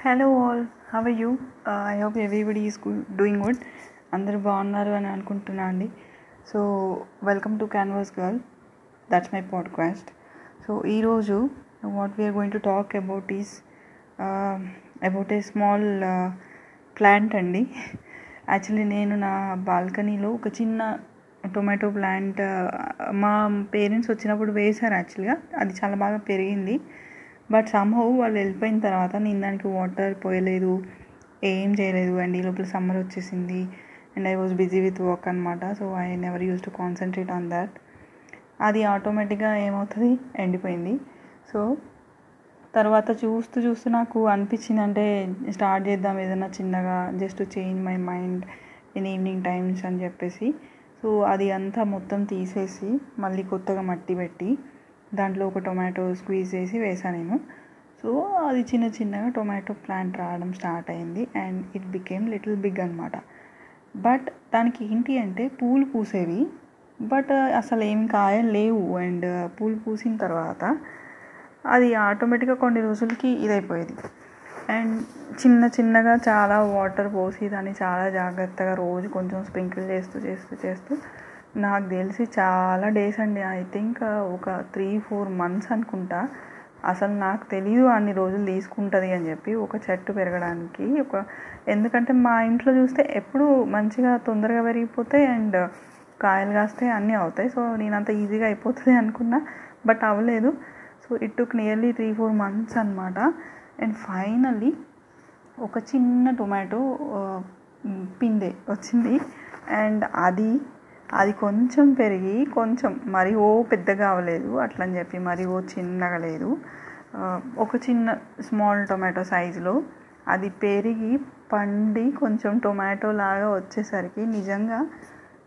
Hello all how you I hope everybody is good doing good అందరూ బాగున్నారు అని అనుకుంటున్నా అండి. So welcome to canvas girl that's my podcast so ఈరోజు what we are going to talk about is about a small plant అండి. Actually నేను నా బాల్కనీలో ఒక చిన్న టొమాటో ప్లాంట్ uh, మా పేరెంట్స్ వచ్చినప్పుడు వేశారు యాక్చువల్గా అది చాలా బాగా పెరిగింది. బట్ సమ్హౌ వాళ్ళు వెళ్ళిపోయిన తర్వాత నేను దానికి వాటర్ పోయలేదు. ఏం చేయలేదు అండ్. ఈ లోపల సమ్మర్ వచ్చేసింది. And I was busy with work అనమాట so I never use to concentrate on that అది ఆటోమేటిక్గా ఏమవుతుంది? ఎండిపోయింది. సో తర్వాత చూస్తూ చూస్తూ నాకు అనిపించింది అంటే స్టార్ట్ చేద్దాం ఏదైనా చిన్నగా just change my mind in evening times అని చెప్పేసి. సో అది అంతా మొత్తం తీసేసి మళ్ళీ కొత్తగా మట్టి పెట్టి దాంట్లో ఒక టొమాటో స్క్వీజ్ చేసి వేసాను నేను. సో అది చిన్న చిన్నగా టొమాటో ప్లాంట్ రావడం స్టార్ట్ అయింది and it became little big అనమాట బట్ దానికి ఏంటి అంటే పూలు పూసేవి బట్ అసలు ఏం కాయలు లేవు అండ్ పూలు పూసిన తర్వాత అది ఆటోమేటిక్గా కొన్ని రోజులకి ఇదైపోయేది. అండ్ చిన్న చిన్నగా చాలా వాటర్ పోసి దాన్ని చాలా జాగ్రత్తగా రోజు కొంచెం స్ప్రింకిల్ చేస్తూ చేస్తూ చేస్తూ నాకు తెలిసి చాలా డేస్ అండి. ఐ థింక్ ఒక త్రీ ఫోర్ మంత్స్ అనుకుంటా. అసలు నాకు తెలియదు అన్ని రోజులు తీసుకుంటుంది అని చెప్పి ఒక చెట్టు పెరగడానికి ఒక ఎందుకంటే మా ఇంట్లో చూస్తే ఎప్పుడు మంచిగా తొందరగా పెరిగిపోతాయి అండ్ కాయలు కాస్తే అన్నీ అవుతాయి. సో నేను అంత ఈజీగా అయిపోతుంది అనుకున్నా బట్ అవ్వలేదు. So it took nearly three four months అనమాట అండ్ ఫైనల్లీ ఒక చిన్న టొమాటో పిందే వచ్చింది. అండ్ అది అది కొంచెం పెరిగి కొంచెం మరి ఓ పెద్దగా అవ్వలేదు అట్లని చెప్పి మరి ఓ చిన్నగా లేదు. ఒక చిన్న స్మాల్ టొమాటో సైజులో అది పెరిగి పండి కొంచెం టొమాటో లాగా వచ్చేసరికి నిజంగా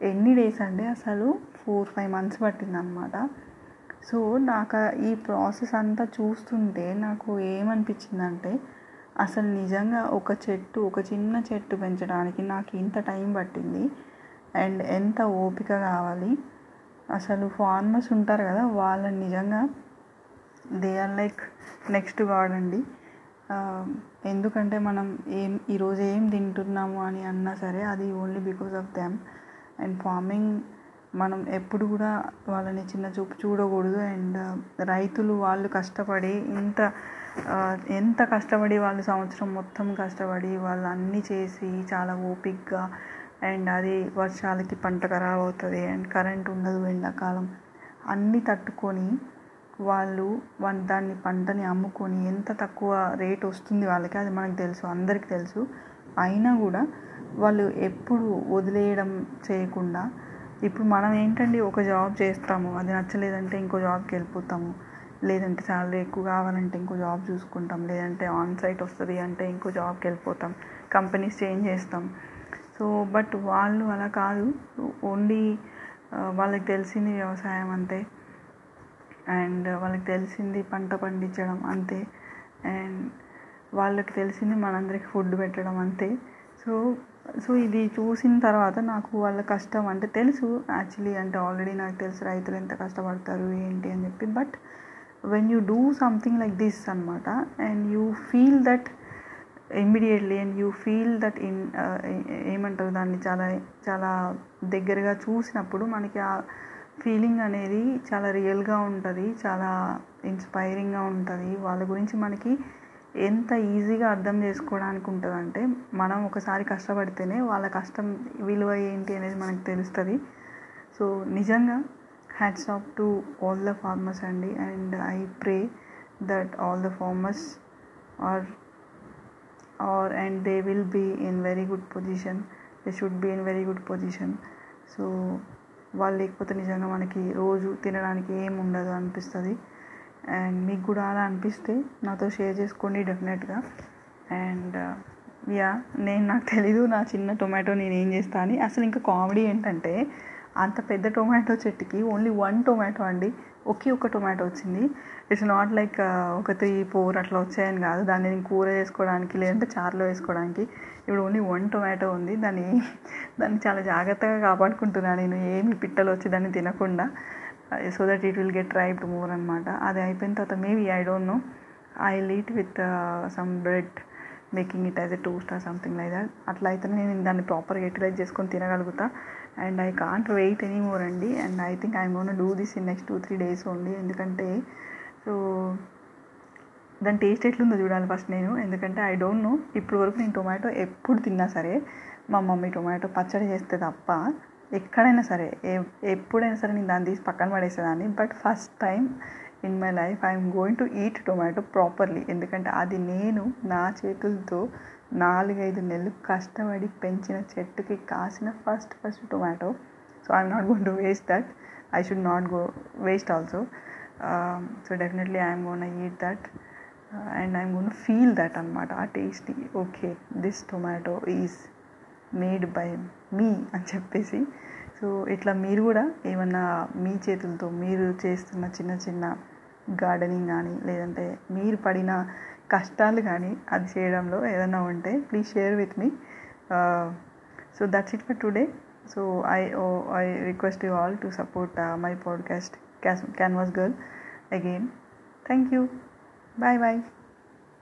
ఎన్ని డేస్ అండి అసలు ఫోర్ ఫైవ్ మంత్స్ పట్టిందనమాట సో నాకు ఈ ప్రాసెస్ అంతా చూస్తుంటే నాకు ఏమనిపించిందంటే అసలు నిజంగా ఒక చెట్టు ఒక చిన్న చెట్టు పెంచడానికి నాకు ఇంత టైం పట్టింది. అండ్ ఎంత ఓపిక కావాలి? అసలు ఫార్మర్స్ ఉంటారు కదా వాళ్ళని నిజంగా they are like next god అండి. ఎందుకంటే మనం ఏం ఈరోజు ఏం తింటున్నాము అని అన్నా సరే అది only because of them and farming మనం ఎప్పుడు కూడా వాళ్ళని చిన్న చూపు చూడకూడదు. అండ్ రైతులు వాళ్ళు కష్టపడి ఇంత ఎంత కష్టపడి వాళ్ళు సంవత్సరం మొత్తం కష్టపడి వాళ్ళు అన్నీ చేసి చాలా ఓపిక్గా అండ్ అది వర్షాలకి పంట ఖరాబ్ అవుతుంది అండ్ కరెంట్ ఉండదు ఎండాకాలం. అన్నీ తట్టుకొని వాళ్ళు దాన్ని పంటని అమ్ముకొని ఎంత తక్కువ రేట్ వస్తుంది వాళ్ళకి అది మనకు తెలుసు అందరికీ తెలుసు. అయినా కూడా వాళ్ళు ఎప్పుడు వదిలేయడం చేయకుండా ఇప్పుడు మనం ఏంటండి ఒక జాబ్ చేస్తాము అది నచ్చలేదంటే ఇంకో జాబ్కి వెళ్ళిపోతాము. లేదంటే శాలరీ ఎక్కువ కావాలంటే ఇంకో జాబ్ చూసుకుంటాం లేదంటే ఆన్ సైట్ వస్తుంది అంటే ఇంకో జాబ్కి వెళ్ళిపోతాం. కంపెనీస్ చేంజ్ చేస్తాం. సో బట్ వాళ్ళు అలా కాదు. ఓన్లీ వాళ్ళకి తెలిసింది వ్యవసాయం అంతే. అండ్ వాళ్ళకి తెలిసింది పంట పండించడం అంతే. అండ్ వాళ్ళకి తెలిసింది మనందరికి ఫుడ్ పెట్టడం అంతే. సో సో ఇది చూసిన తర్వాత నాకు వాళ్ళ కష్టం అంటే తెలుసు. యాక్చువల్లీ అంటే ఆల్రెడీ నాకు తెలుసు రైతులు ఎంత కష్టపడతారు ఏంటి అని చెప్పి. But when you do something like this అనమాట and you feel that immediately and you feel that in ఏమంటారు దాన్ని చాలా చాలా దగ్గరగా చూసినప్పుడు మనకి ఆ ఫీలింగ్ అనేది చాలా రియల్గా ఉంటుంది చాలా ఇన్స్పైరింగ్గా ఉంటుంది. వాళ్ళ గురించి మనకి ఎంత ఈజీగా అర్థం చేసుకోవడానికి ఉంటుందంటే మనం ఒకసారి కష్టపడితేనే వాళ్ళ కష్టం విలువ ఏంటి అనేది మనకు తెలుస్తుంది. సో నిజంగా hats off to all the farmers అండి. And I pray that all the farmers are are and they will be in very good position they should be in very good position so వాళ్ళు లేకపోతే నిజంగా మనకి రోజు తినడానికి ఏం ఉండదు అనిపిస్తుంది. అండ్ మీకు కూడా అలా అనిపిస్తే నాతో షేర్ చేసుకోండి డెఫినెట్గా అండ్ యా నేను నాకు తెలీదు నా చిన్న టొమాటో నేను ఏం చేస్తా అని. అసలు ఇంకా కామెడీ ఏంటంటే అంత పెద్ద టొమాటో చెట్టుకి ఓన్లీ వన్ టొమాటో అండి. ఒకే ఒక టొమాటో వచ్చింది. ఇట్స్ నాట్ లైక్ ఒక త్రీ ఫోర్ అట్లా వచ్చాయని కాదు. దాన్ని నేను కూర వేసుకోవడానికి లేదంటే చారులో వేసుకోవడానికి ఇప్పుడు ఓన్లీ వన్ టొమాటో ఉంది. దాన్ని దాన్ని చాలా జాగ్రత్తగా కాపాడుకుంటున్నాను నేను. ఏమి పిట్టలు వచ్చి దాన్ని తినకుండా so that it will get riped more అనమాట అది అయిపోయిన తర్వాత maybe I don't know I eat with some bread making it as a toast or something like that అట్లా అయితే నేను దాన్ని ప్రాపర్గా యూటిలైజ్ చేసుకొని తినగలుగుతా. And I can't wait any more అండి. And I think I'm gonna do this in next two three days only ఎందుకంటే so దాని taste ఎట్లుందో చూడాలి ఫస్ట్ నేను. ఎందుకంటే ఐ డోంట్ నో ఇప్పుడు వరకు నేను టొమాటో ఎప్పుడు తిన్నా సరే మా మమ్మీ టొమాటో పచ్చడి చేస్తే తప్ప ఎక్కడైనా సరే ఎప్పుడైనా సరే నేను దాన్ని తీసి పక్కన పడేసేదాన్ని. But first time in my life I'm going to eat tomato properly ఎందుకంటే అది నేను నా చేతులతో నాలుగైదు నెలలు కష్టపడి పెంచిన చెట్టుకి కాసిన first first tomato so I'm not gonna to waste that I should not go waste also so definitely I'm gonna eat that and I'm gonna feel that అనమాట ఆ tasty okay this tomato is made by me అని చెప్పేసి. So ఇట్లా మీరు కూడా ఏమన్నా మీ చేతులతో మీరు చేస్తున్న చిన్న చిన్న గార్డెనింగ్ కానీ లేదంటే మీరు పడిన కష్టాలు కానీ అది చేయడంలో ఏదైనా ఉంటే please share with me so that's it for today so I oh I request you all to support my podcast canvas girl again thank you bye bye